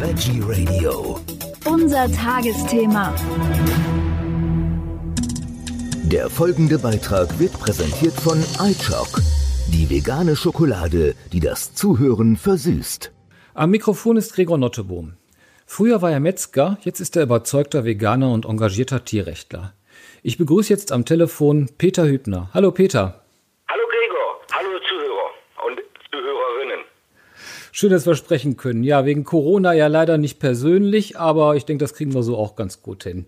Veggie Radio. Unser Tagesthema. Der folgende Beitrag wird präsentiert von iChock, die vegane Schokolade, die das Zuhören versüßt. Am Mikrofon ist Gregor Nottebohm. Früher war er Metzger, jetzt ist er überzeugter Veganer und engagierter Tierrechtler. Ich begrüße jetzt am Telefon Peter Hübner. Hallo Peter. Hallo Gregor, hallo Zuhörer und Zuhörerinnen. Schön, dass wir sprechen können. Ja, wegen Corona ja leider nicht persönlich, aber ich denke, das kriegen wir so auch ganz gut hin.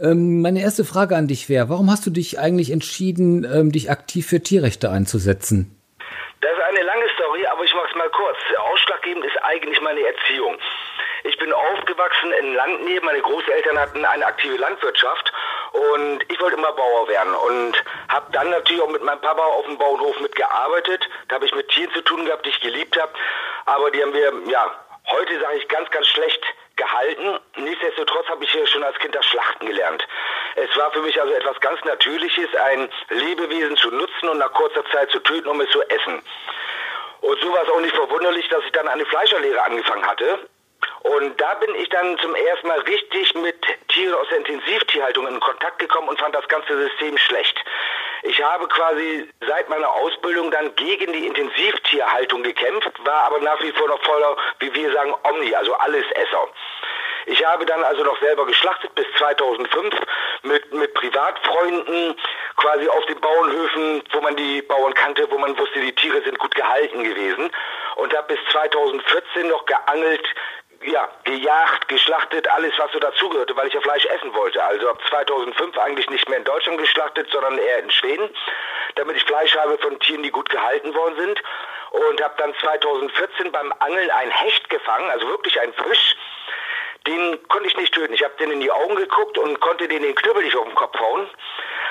Ähm, meine erste Frage an dich wäre, warum hast du dich eigentlich entschieden, ähm, dich aktiv für Tierrechte einzusetzen? Das ist eine lange Story, aber ich mache es mal kurz. Ausschlaggebend ist eigentlich meine Erziehung. Ich bin aufgewachsen in Landnähe. Meine Großeltern hatten eine aktive Landwirtschaft und ich wollte immer Bauer werden und habe dann natürlich auch mit meinem Papa auf dem Bauernhof mitgearbeitet. Da habe ich mit Tieren zu tun gehabt, die ich geliebt habe. Aber die haben wir, ja, heute sage ich ganz, ganz schlecht gehalten. Nichtsdestotrotz habe ich hier schon als Kind das Schlachten gelernt. Es war für mich also etwas ganz Natürliches, ein Lebewesen zu nutzen und nach kurzer Zeit zu töten, um es zu essen. Und so war es auch nicht verwunderlich, dass ich dann eine Fleischerlehre angefangen hatte. Und da bin ich dann zum ersten Mal richtig mit Tieren aus der Intensivtierhaltung in Kontakt gekommen und fand das ganze System schlecht. Ich habe quasi seit meiner Ausbildung dann gegen die Intensivtierhaltung gekämpft, war aber nach wie vor noch voller, wie wir sagen, Omni, also Allesesser. Ich habe dann also noch selber geschlachtet bis 2005 mit, mit Privatfreunden quasi auf den Bauernhöfen, wo man die Bauern kannte, wo man wusste, die Tiere sind gut gehalten gewesen und habe bis 2014 noch geangelt, ja, gejagt, geschlachtet, alles was so dazugehörte, weil ich ja Fleisch essen wollte. Also ab 2005 eigentlich nicht mehr in Deutschland geschlachtet, sondern eher in Schweden, damit ich Fleisch habe von Tieren, die gut gehalten worden sind. Und habe dann 2014 beim Angeln ein Hecht gefangen, also wirklich ein Fisch. Den konnte ich nicht töten. Ich habe den in die Augen geguckt und konnte den den Knüppel nicht auf den Kopf hauen.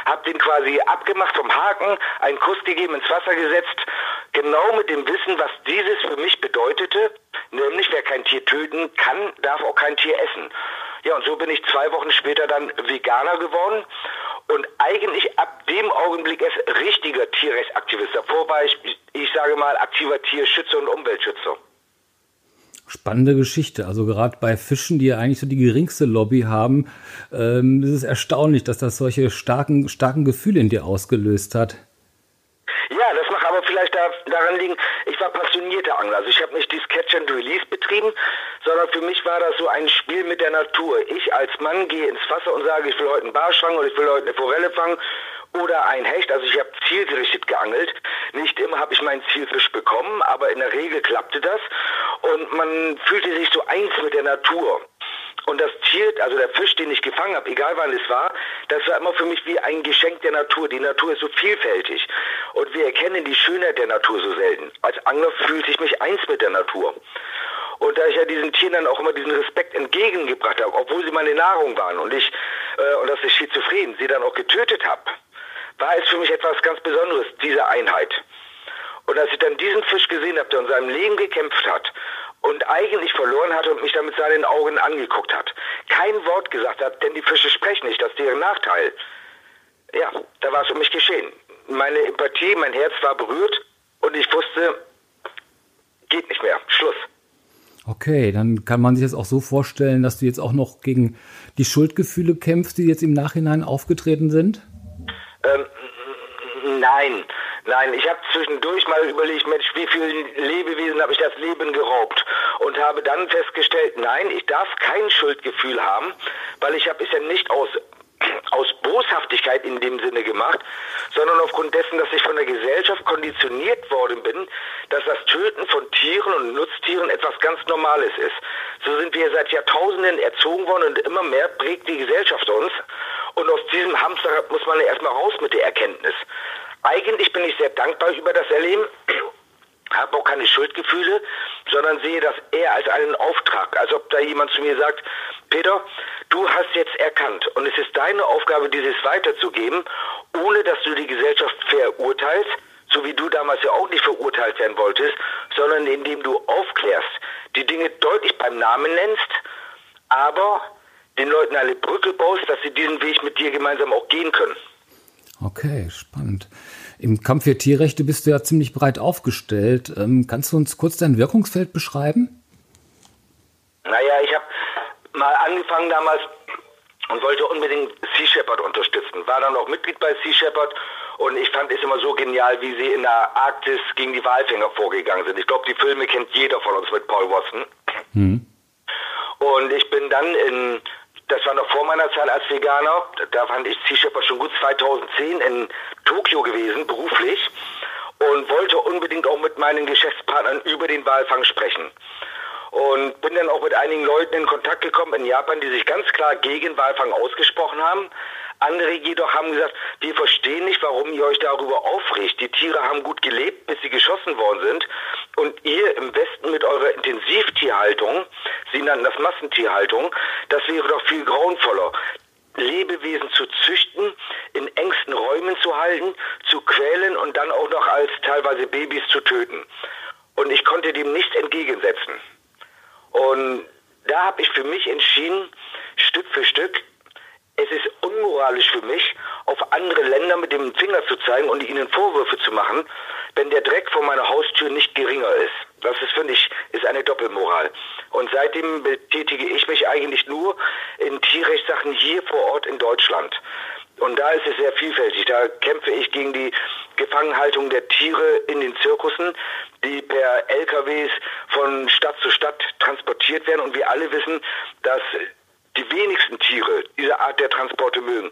Hab den quasi abgemacht vom Haken, einen Kuss gegeben, ins Wasser gesetzt, genau mit dem Wissen, was dieses für mich bedeutete, nämlich wer kein Tier töten kann, darf auch kein Tier essen. Ja, und so bin ich zwei Wochen später dann Veganer geworden und eigentlich ab dem Augenblick erst richtiger Tierrechtsaktivist. Davor war ich, ich sage mal, aktiver Tierschützer und Umweltschützer. Spannende Geschichte. Also gerade bei Fischen, die ja eigentlich so die geringste Lobby haben, ähm, ist es erstaunlich, dass das solche starken, starken Gefühle in dir ausgelöst hat. Ja, das mag aber vielleicht da, daran liegen, ich war passionierter Angler. Also ich habe nicht dieses Catch and Release betrieben, sondern für mich war das so ein Spiel mit der Natur. Ich als Mann gehe ins Wasser und sage, ich will heute einen Barsch fangen oder ich will heute eine Forelle fangen oder ein Hecht. Also ich habe zielgerichtet geangelt. Nicht immer habe ich meinen Zielfisch bekommen, aber in der Regel klappte das. Und man fühlte sich so eins mit der Natur. Und das Tier, also der Fisch, den ich gefangen habe, egal wann es war, das war immer für mich wie ein Geschenk der Natur. Die Natur ist so vielfältig. Und wir erkennen die Schönheit der Natur so selten. Als Angler fühlte ich mich eins mit der Natur. Und da ich ja diesen Tieren dann auch immer diesen Respekt entgegengebracht habe, obwohl sie meine Nahrung waren und ich, äh, und dass ich schizophren sie dann auch getötet habe, war es für mich etwas ganz Besonderes, diese Einheit. Und als ich dann diesen Fisch gesehen habe, der in seinem Leben gekämpft hat und eigentlich verloren hatte und mich dann mit seinen Augen angeguckt hat, kein Wort gesagt hat, denn die Fische sprechen nicht, das ist deren Nachteil. Ja, da war es um mich geschehen. Meine Empathie, mein Herz war berührt und ich wusste, geht nicht mehr, Schluss. Okay, dann kann man sich das auch so vorstellen, dass du jetzt auch noch gegen die Schuldgefühle kämpfst, die jetzt im Nachhinein aufgetreten sind? Ähm, nein, nein. Ich habe zwischendurch mal überlegt, Mensch, wie vielen Lebewesen habe ich das Leben geraubt? Und habe dann festgestellt, nein, ich darf kein Schuldgefühl haben, weil ich habe es ja nicht aus aus Boshaftigkeit in dem Sinne gemacht, sondern aufgrund dessen, dass ich von der Gesellschaft konditioniert worden bin, dass das Töten von Tieren und Nutztieren etwas ganz Normales ist. So sind wir seit Jahrtausenden erzogen worden und immer mehr prägt die Gesellschaft uns. Und aus diesem Hamsterrad muss man ja erstmal raus mit der Erkenntnis. Eigentlich bin ich sehr dankbar über das Erleben, habe auch keine Schuldgefühle, sondern sehe das eher als einen Auftrag. Als ob da jemand zu mir sagt, Peter, du hast jetzt erkannt und es ist deine Aufgabe, dieses weiterzugeben, ohne dass du die Gesellschaft verurteilst, so wie du damals ja auch nicht verurteilt werden wolltest, sondern indem du aufklärst, die Dinge deutlich beim Namen nennst, aber den Leuten eine Brücke baust, dass sie diesen Weg mit dir gemeinsam auch gehen können. Okay, spannend. Im Kampf für Tierrechte bist du ja ziemlich breit aufgestellt. Ähm, kannst du uns kurz dein Wirkungsfeld beschreiben? Naja, ich habe mal angefangen damals und wollte unbedingt Sea Shepherd unterstützen. War dann auch Mitglied bei Sea Shepherd und ich fand es immer so genial, wie sie in der Arktis gegen die Walfänger vorgegangen sind. Ich glaube, die Filme kennt jeder von uns mit Paul Watson. Mhm. Und ich bin dann in, das war noch vor meiner Zeit als Veganer, da fand ich Sea Shepherd schon gut. 2010 in Tokio gewesen, beruflich, und wollte unbedingt auch mit meinen Geschäftspartnern über den Walfang sprechen. Und bin dann auch mit einigen Leuten in Kontakt gekommen in Japan, die sich ganz klar gegen Walfang ausgesprochen haben. Andere jedoch haben gesagt, wir verstehen nicht, warum ihr euch darüber aufregt. Die Tiere haben gut gelebt, bis sie geschossen worden sind. Und ihr im Westen mit eurer Intensivtierhaltung, sie nannten das Massentierhaltung, das wäre doch viel grauenvoller. Lebewesen zu züchten, in engsten Räumen zu halten, zu quälen und dann auch noch als teilweise Babys zu töten. Und ich konnte dem nichts entgegensetzen. Und da habe ich für mich entschieden, Stück für Stück, es ist unmoralisch für mich, auf andere Länder mit dem Finger zu zeigen und ihnen Vorwürfe zu machen, wenn der Dreck vor meiner Haustür nicht geringer ist. Das ist, finde ich, ist eine Doppelmoral. Und seitdem betätige ich mich eigentlich nur in Tierrechtssachen hier vor Ort in Deutschland. Und da ist es sehr vielfältig. Da kämpfe ich gegen die Gefangenhaltung der Tiere in den Zirkusen, die per LKWs von Stadt zu Stadt transportiert werden. Und wir alle wissen, dass die wenigsten Tiere diese Art der Transporte mögen.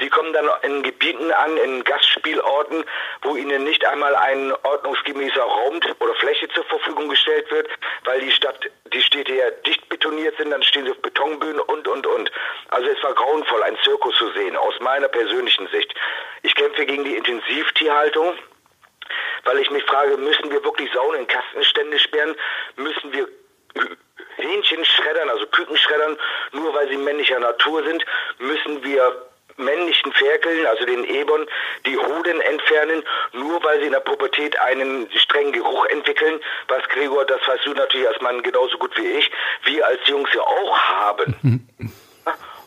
Sie kommen dann in Gebieten an, in Gastspielorten, wo ihnen nicht einmal ein ordnungsgemäßer Raum oder Fläche zur Verfügung gestellt wird, weil die Stadt, die Städte ja dicht betoniert sind, dann stehen sie auf Betonbühnen und, und, und. Also es war grauenvoll, einen Zirkus zu sehen, aus meiner persönlichen Sicht. Ich kämpfe gegen die Intensivtierhaltung, weil ich mich frage, müssen wir wirklich Sauen in Kastenstände sperren? Müssen wir Hähnchen schreddern, also Küken schreddern, nur weil sie männlicher Natur sind? Müssen wir männlichen Ferkeln, also den Ebon, die Hoden entfernen, nur weil sie in der Pubertät einen strengen Geruch entwickeln, was Gregor, das weißt du natürlich als Mann genauso gut wie ich, wir als Jungs ja auch haben.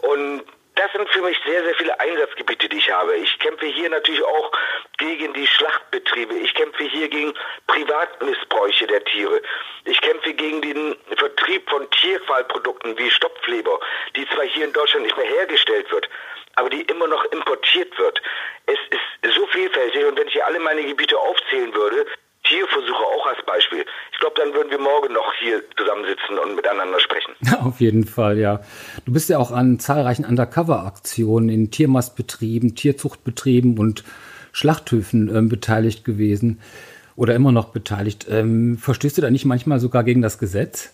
Und das sind für mich sehr, sehr viele Einsatzgebiete, die ich habe. Ich kämpfe hier natürlich auch gegen die Schlachtbetriebe. Ich kämpfe hier gegen Privatmissbräuche der Tiere. Ich kämpfe gegen den Vertrieb von Tierqualprodukten wie Stopfleber, die zwar hier in Deutschland nicht mehr hergestellt wird, aber die immer noch importiert wird. Es ist so vielfältig und wenn ich hier alle meine Gebiete aufzählen würde, Tierversuche auch als Beispiel. Ich glaube, dann würden wir morgen noch hier zusammensitzen und miteinander sprechen. Auf jeden Fall, ja. Du bist ja auch an zahlreichen Undercover-Aktionen in Tiermastbetrieben, Tierzuchtbetrieben und Schlachthöfen ähm, beteiligt gewesen oder immer noch beteiligt. Ähm, verstehst du da nicht manchmal sogar gegen das Gesetz?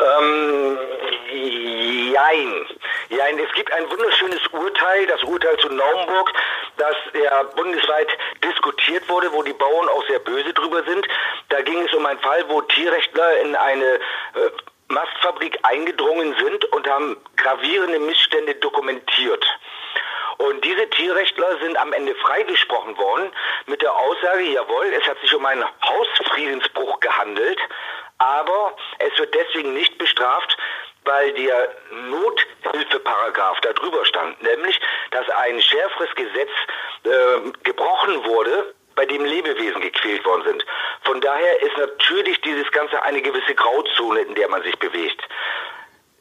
Ähm, jein. Ja, es gibt ein wunderschönes Urteil, das Urteil zu Naumburg, das ja bundesweit diskutiert wurde, wo die Bauern auch sehr böse drüber sind. Da ging es um einen Fall, wo Tierrechtler in eine äh, Mastfabrik eingedrungen sind und haben gravierende Missstände dokumentiert. Und diese Tierrechtler sind am Ende freigesprochen worden mit der Aussage, jawohl, es hat sich um einen Hausfriedensbruch gehandelt, aber es wird deswegen nicht bestraft, weil der Nothilfeparagraph da drüber stand, nämlich, dass ein schärferes Gesetz äh, gebrochen wurde, bei dem Lebewesen gequält worden sind. Von daher ist natürlich dieses Ganze eine gewisse Grauzone, in der man sich bewegt.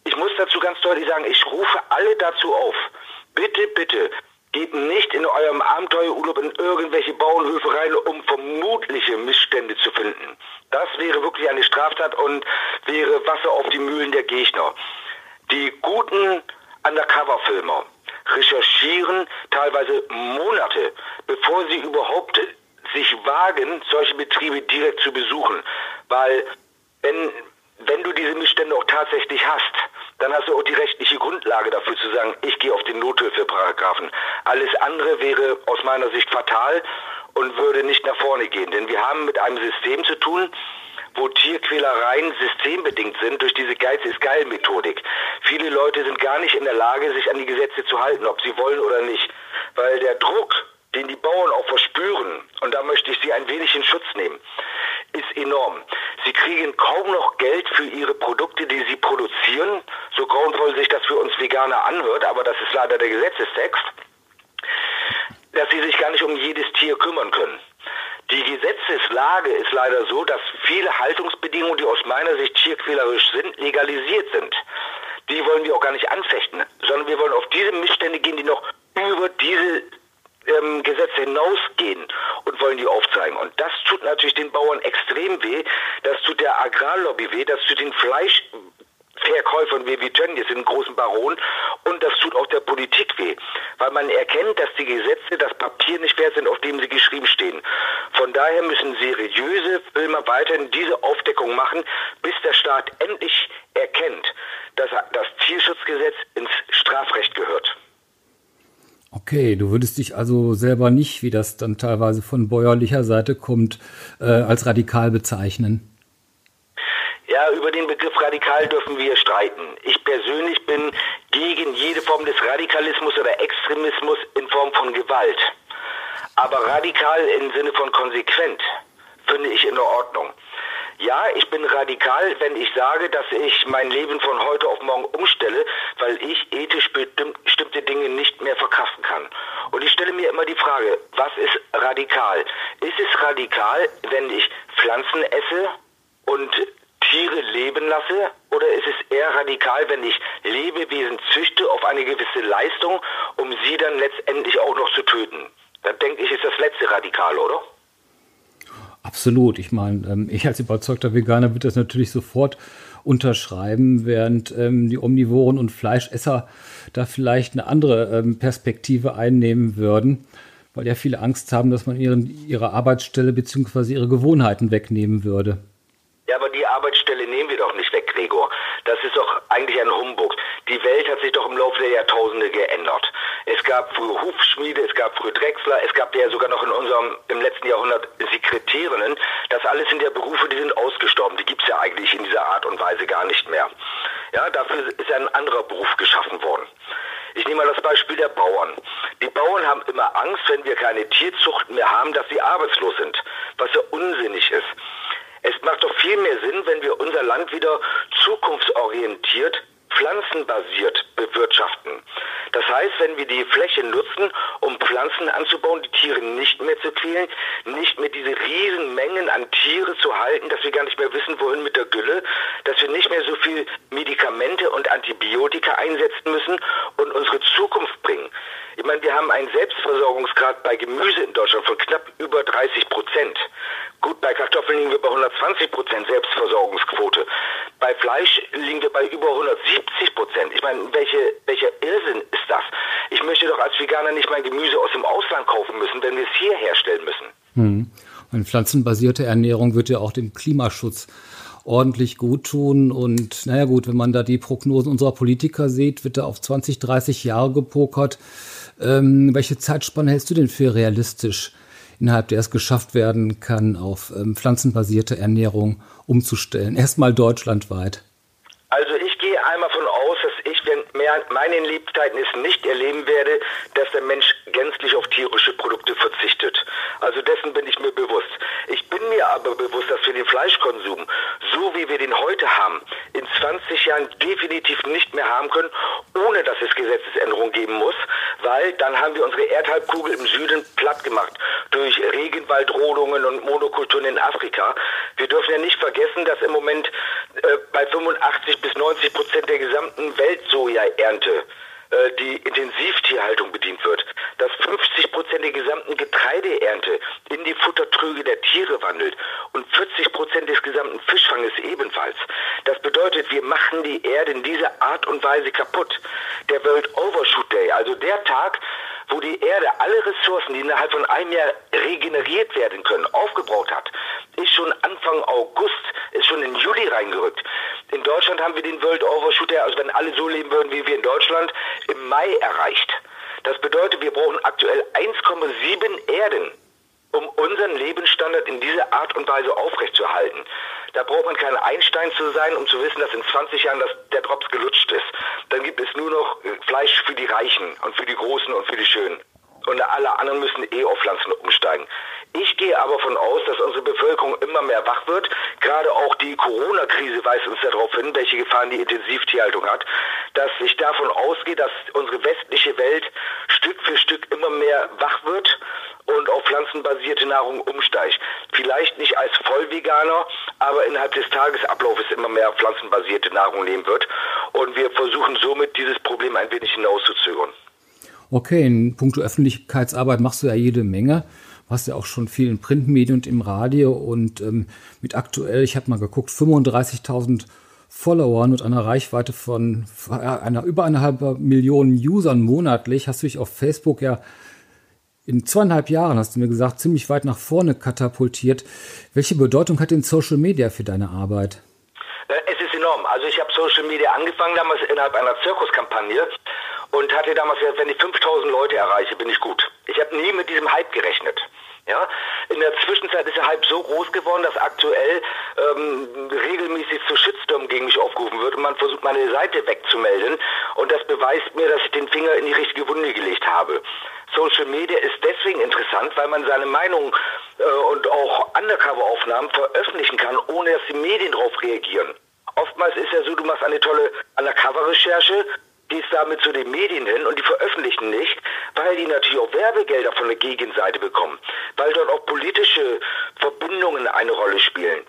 Ich muss dazu ganz deutlich sagen, ich rufe alle dazu auf, bitte, bitte, geht nicht in eurem Abenteuerurlaub in irgendwelche Bauernhöfe rein, um vermutliche Missstände zu finden. Das wäre wirklich Straftat und wäre Wasser auf die Mühlen der Gegner. Die guten Undercover-Filmer recherchieren teilweise Monate, bevor sie überhaupt sich wagen, solche Betriebe direkt zu besuchen. Weil wenn, wenn du diese Missstände auch tatsächlich hast, dann hast du auch die rechtliche Grundlage dafür zu sagen, ich gehe auf den Nothilfeparagraphen. Alles andere wäre aus meiner Sicht fatal und würde nicht nach vorne gehen. Denn wir haben mit einem System zu tun, wo Tierquälereien systembedingt sind durch diese Geiz ist geil Methodik. Viele Leute sind gar nicht in der Lage, sich an die Gesetze zu halten, ob sie wollen oder nicht. Weil der Druck, den die Bauern auch verspüren, und da möchte ich sie ein wenig in Schutz nehmen, ist enorm. Sie kriegen kaum noch Geld für ihre Produkte, die sie produzieren, so grauenvoll sich das für uns Veganer anhört, aber das ist leider der Gesetzestext, dass sie sich gar nicht um jedes Tier kümmern können. Die Gesetzeslage ist leider so, dass viele Haltungsbedingungen, die aus meiner Sicht tierquälerisch sind, legalisiert sind. Die wollen wir auch gar nicht anfechten, sondern wir wollen auf diese Missstände gehen, die noch über diese ähm, Gesetze hinausgehen und wollen die aufzeigen. Und das tut natürlich den Bauern extrem weh, das tut der Agrarlobby weh, das tut den Fleisch Verkäufern wie Vitönnies, den großen Baron. Und das tut auch der Politik weh, weil man erkennt, dass die Gesetze das Papier nicht wert sind, auf dem sie geschrieben stehen. Von daher müssen seriöse Filmer weiterhin diese Aufdeckung machen, bis der Staat endlich erkennt, dass das Tierschutzgesetz ins Strafrecht gehört. Okay, du würdest dich also selber nicht, wie das dann teilweise von bäuerlicher Seite kommt, äh, als radikal bezeichnen. Ja, über den Begriff radikal dürfen wir streiten. Ich persönlich bin gegen jede Form des Radikalismus oder Extremismus in Form von Gewalt. Aber radikal im Sinne von konsequent finde ich in Ordnung. Ja, ich bin radikal, wenn ich sage, dass ich mein Leben von heute auf morgen umstelle, weil ich ethisch bestimmte Dinge nicht mehr verkraften kann. Und ich stelle mir immer die Frage, was ist radikal? Ist es radikal, wenn ich Pflanzen esse und Leben lasse? Oder ist es eher radikal, wenn ich Lebewesen züchte auf eine gewisse Leistung, um sie dann letztendlich auch noch zu töten? Dann denke ich, ist das letzte radikal, oder? Absolut. Ich meine, ähm, ich als überzeugter Veganer würde das natürlich sofort unterschreiben, während ähm, die Omnivoren und Fleischesser da vielleicht eine andere ähm, Perspektive einnehmen würden, weil ja viele Angst haben, dass man ihren, ihre Arbeitsstelle bzw. ihre Gewohnheiten wegnehmen würde. Arbeitsstelle nehmen wir doch nicht weg, Gregor. Das ist doch eigentlich ein Humbug. Die Welt hat sich doch im Laufe der Jahrtausende geändert. Es gab früher Hufschmiede, es gab früher Drechsler, es gab ja sogar noch in unserem, im letzten Jahrhundert Sekretärinnen. Das alles sind ja Berufe, die sind ausgestorben. Die gibt's ja eigentlich in dieser Art und Weise gar nicht mehr. Ja, dafür ist ein anderer Beruf geschaffen worden. Ich nehme mal das Beispiel der Bauern. Die Bauern haben immer Angst, wenn wir keine Tierzucht mehr haben, dass sie arbeitslos sind, was ja unsinnig ist. Es macht doch viel mehr Sinn, wenn wir unser Land wieder zukunftsorientiert pflanzenbasiert bewirtschaften. Das heißt, wenn wir die Fläche nutzen, um Pflanzen anzubauen, die Tiere nicht mehr zu quälen, nicht mehr diese riesen Mengen an Tiere zu halten, dass wir gar nicht mehr wissen, wohin mit der Gülle, dass wir nicht mehr so viel Medikamente und Antibiotika einsetzen müssen und unsere Zukunft bringen. Ich meine, wir haben einen Selbstversorgungsgrad bei Gemüse in Deutschland von knapp über 30 Prozent. Gut, bei Kartoffeln liegen wir bei 120 Prozent Selbstversorgungsquote. Bei Fleisch bei über 170 Prozent. Ich meine, welche, welcher Irrsinn ist das? Ich möchte doch als Veganer nicht mein Gemüse aus dem Ausland kaufen müssen, wenn wir es hier herstellen müssen. Hm. Eine pflanzenbasierte Ernährung wird ja auch dem Klimaschutz ordentlich gut tun. Und naja gut, wenn man da die Prognosen unserer Politiker sieht, wird da auf 20, 30 Jahre gepokert. Ähm, welche Zeitspanne hältst du denn für realistisch? innerhalb der es geschafft werden kann, auf ähm, pflanzenbasierte Ernährung umzustellen? Erstmal deutschlandweit. Also ich gehe einmal von aus, während meinen Lebzeiten es nicht erleben werde, dass der Mensch gänzlich auf tierische Produkte verzichtet. Also dessen bin ich mir bewusst. Ich bin mir aber bewusst, dass wir den Fleischkonsum, so wie wir den heute haben, in 20 Jahren definitiv nicht mehr haben können, ohne dass es Gesetzesänderungen geben muss, weil dann haben wir unsere Erdhalbkugel im Süden platt gemacht durch Regenwaldrodungen und Monokulturen in Afrika. Wir dürfen ja nicht vergessen, dass im Moment äh, bei 85 bis 90 Prozent der gesamten Weltsojaernte äh, die Intensivtierhaltung bedient wird, dass 50 Prozent der gesamten Getreideernte in die Futtertröge der Tiere wandelt und 40 Prozent des gesamten Fischfanges ebenfalls. Das bedeutet, wir machen die Erde in dieser Art und Weise kaputt. Der World Overshoot Day, also der Tag, wo die Erde alle Ressourcen, die innerhalb von einem Jahr regeneriert werden können, aufgebraucht hat, ist schon Anfang August, ist schon in Juli reingerückt. Deutschland haben wir den World Overshoot, also wenn alle so leben würden wie wir in Deutschland, im Mai erreicht. Das bedeutet, wir brauchen aktuell 1,7 Erden, um unseren Lebensstandard in dieser Art und Weise aufrechtzuerhalten. Da braucht man kein Einstein zu sein, um zu wissen, dass in 20 Jahren das, der Drops gelutscht ist. Dann gibt es nur noch äh, Fleisch für die Reichen und für die Großen und für die Schönen. Und alle anderen müssen eh auf Pflanzen umsteigen. Ich gehe aber von aus, dass unsere Bevölkerung immer mehr wach wird. Gerade auch die Corona-Krise weist uns darauf hin, welche Gefahren die Intensivtierhaltung hat, dass ich davon ausgehe, dass unsere westliche Welt Stück für Stück immer mehr wach wird und auf pflanzenbasierte Nahrung umsteigt. Vielleicht nicht als Vollveganer, aber innerhalb des Tagesablaufes immer mehr pflanzenbasierte Nahrung nehmen wird. Und wir versuchen somit dieses Problem ein wenig hinauszuzögern. Okay, in puncto Öffentlichkeitsarbeit machst du ja jede Menge. Hast ja auch schon viel in Printmedien und im Radio und ähm, mit aktuell, ich habe mal geguckt, 35.000 Followern und einer Reichweite von einer über eineinhalb Millionen Usern monatlich hast du dich auf Facebook ja in zweieinhalb Jahren, hast du mir gesagt, ziemlich weit nach vorne katapultiert. Welche Bedeutung hat denn Social Media für deine Arbeit? Äh, es ist enorm. Also ich habe Social Media angefangen damals innerhalb einer Zirkuskampagne und hatte damals gesagt, wenn ich 5000 Leute erreiche, bin ich gut. Ich habe nie mit diesem Hype gerechnet. Zwischenzeit ist der Hype so groß geworden, dass aktuell ähm, regelmäßig zu Shitstorm gegen mich aufgerufen wird und man versucht, meine Seite wegzumelden. Und das beweist mir, dass ich den Finger in die richtige Wunde gelegt habe. Social Media ist deswegen interessant, weil man seine Meinung äh, und auch Undercover-Aufnahmen veröffentlichen kann, ohne dass die Medien darauf reagieren. Oftmals ist ja so, du machst eine tolle Undercover-Recherche, gehst damit zu den Medien hin und die veröffentlichen nicht, weil die natürlich auch Werbegelder von der Gegenseite bekommen, weil dort auch politische Verbindungen eine Rolle spielen.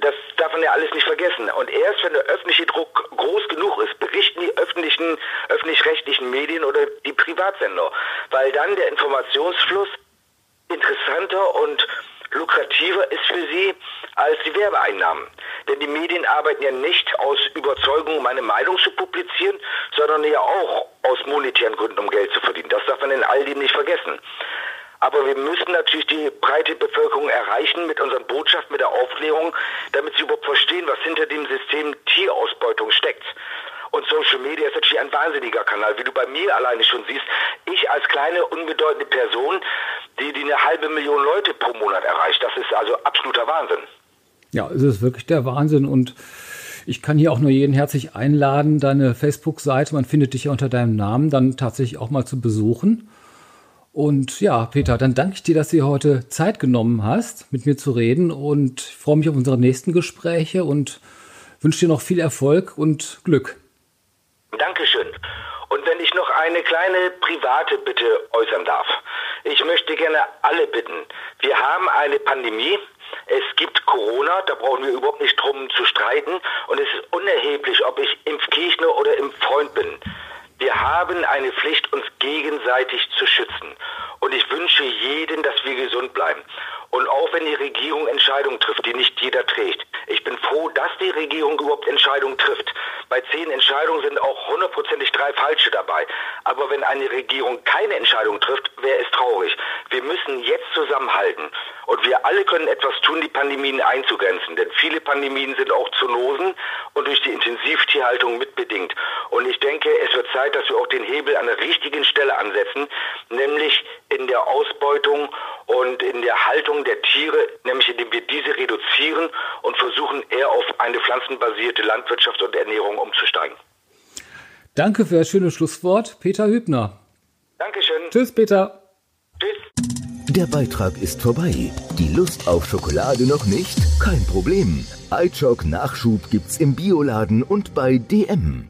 Das darf man ja alles nicht vergessen. Und erst wenn der öffentliche Druck groß genug ist, berichten die öffentlichen, öffentlich-rechtlichen Medien oder die Privatsender, weil dann der Informationsfluss interessanter und lukrativer ist für sie als die Werbeeinnahmen. Denn die Medien arbeiten ja nicht aus Überzeugung, meine Meinung zu publizieren, sondern ja auch aus monetären Gründen, um Geld zu verdienen. Das darf man in all dem nicht vergessen. Aber wir müssen natürlich die breite Bevölkerung erreichen mit unseren Botschaften, mit der Aufklärung, damit sie überhaupt verstehen, was hinter dem System Tierausbeutung steckt. Und Social Media ist natürlich ein wahnsinniger Kanal, wie du bei mir alleine schon siehst. Ich als kleine, unbedeutende Person, die, die eine halbe Million Leute pro Monat erreicht, das ist also absoluter Wahnsinn. Ja, es ist wirklich der Wahnsinn und ich kann hier auch nur jeden herzlich einladen, deine Facebook-Seite, man findet dich ja unter deinem Namen, dann tatsächlich auch mal zu besuchen. Und ja, Peter, dann danke ich dir, dass du dir heute Zeit genommen hast, mit mir zu reden und freue mich auf unsere nächsten Gespräche und wünsche dir noch viel Erfolg und Glück. Dankeschön. Und wenn ich noch eine kleine private Bitte äußern darf. Ich möchte gerne alle bitten. Wir haben eine Pandemie, es gibt Corona, da brauchen wir überhaupt nicht drum zu streiten. Und es ist unerheblich, ob ich Impfgegner oder Impffreund bin. Wir haben eine Pflicht, uns gegenseitig zu schützen. Und ich wünsche jedem, dass wir gesund bleiben. Und auch wenn die Regierung Entscheidungen trifft, die nicht jeder trägt. Ich bin froh, dass die Regierung überhaupt Entscheidungen trifft. Bei zehn Entscheidungen sind auch hundertprozentig drei falsche dabei. Aber wenn eine Regierung keine Entscheidung trifft, wäre es traurig. Wir müssen jetzt zusammenhalten. Und wir alle können etwas tun, die Pandemien einzugrenzen. Denn viele Pandemien sind auch Zoonosen und durch die Intensivtierhaltung mitbedingt. Und ich denke, es wird Zeit, dass wir auch den Hebel an der richtigen Stelle ansetzen, nämlich in der Ausbeutung und in der Haltung der Tiere, nämlich indem wir diese reduzieren und versuchen eher auf eine pflanzenbasierte Landwirtschaft und Ernährung umzusteigen. Danke für das schöne Schlusswort, Peter Hübner. Dankeschön. Tschüss, Peter. Tschüss. Der Beitrag ist vorbei. Die Lust auf Schokolade noch nicht? Kein Problem. iChock Nachschub gibt's im Bioladen und bei DM.